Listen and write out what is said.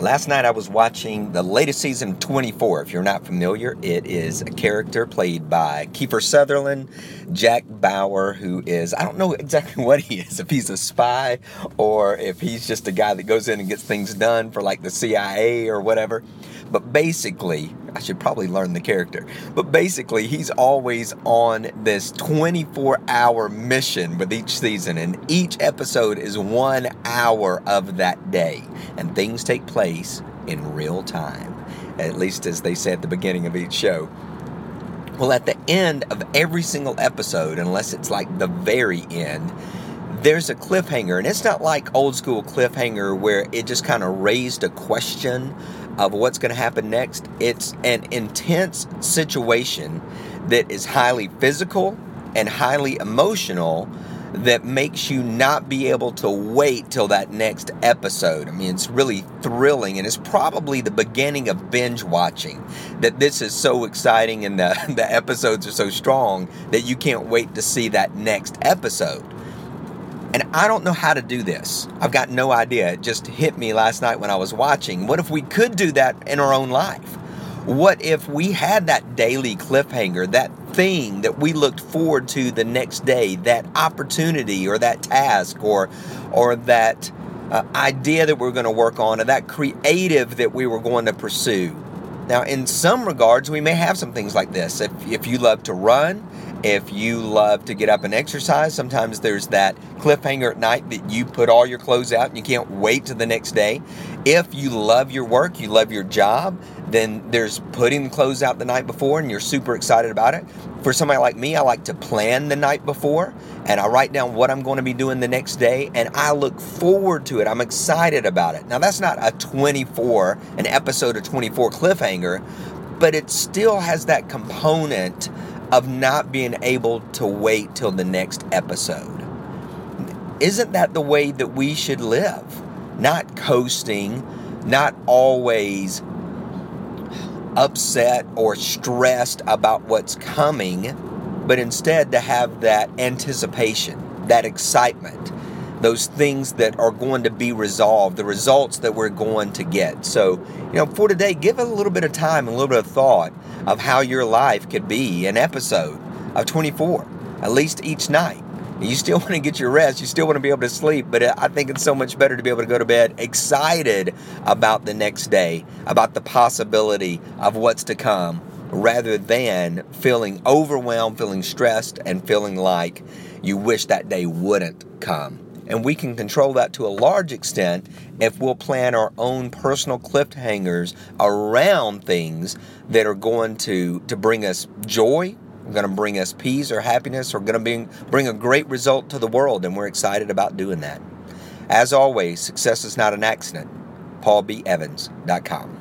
Last night I was watching the latest season 24. If you're not familiar, it is a character played by Kiefer Sutherland, Jack Bauer, who is, I don't know exactly what he is, if he's a spy or if he's just a guy that goes in and gets things done for like the CIA or whatever. But basically, I should probably learn the character. But basically, he's always on this 24 hour mission with each season, and each episode is one hour of that day. And things take place in real time, at least as they say at the beginning of each show. Well, at the end of every single episode, unless it's like the very end, there's a cliffhanger, and it's not like old school cliffhanger where it just kind of raised a question of what's going to happen next. It's an intense situation that is highly physical and highly emotional that makes you not be able to wait till that next episode. I mean, it's really thrilling and it's probably the beginning of binge watching. That this is so exciting and the, the episodes are so strong that you can't wait to see that next episode. And I don't know how to do this. I've got no idea. It just hit me last night when I was watching. What if we could do that in our own life? What if we had that daily cliffhanger, that thing that we looked forward to the next day, that opportunity or that task or or that uh, idea that we we're going to work on or that creative that we were going to pursue? Now, in some regards, we may have some things like this. If, if you love to run, if you love to get up and exercise, sometimes there's that cliffhanger at night that you put all your clothes out and you can't wait to the next day. If you love your work, you love your job, then there's putting the clothes out the night before and you're super excited about it. For somebody like me, I like to plan the night before and I write down what I'm going to be doing the next day and I look forward to it. I'm excited about it. Now, that's not a 24, an episode of 24 cliffhanger, but it still has that component of not being able to wait till the next episode. Isn't that the way that we should live? Not coasting, not always upset or stressed about what's coming, but instead to have that anticipation, that excitement, those things that are going to be resolved, the results that we're going to get. So, you know, for today, give a little bit of time, a little bit of thought of how your life could be an episode of 24, at least each night. You still want to get your rest. You still want to be able to sleep, but I think it's so much better to be able to go to bed excited about the next day, about the possibility of what's to come, rather than feeling overwhelmed, feeling stressed, and feeling like you wish that day wouldn't come. And we can control that to a large extent if we'll plan our own personal cliffhangers around things that are going to, to bring us joy, going to bring us peace or happiness, or going to bring, bring a great result to the world. And we're excited about doing that. As always, success is not an accident. PaulBEvans.com.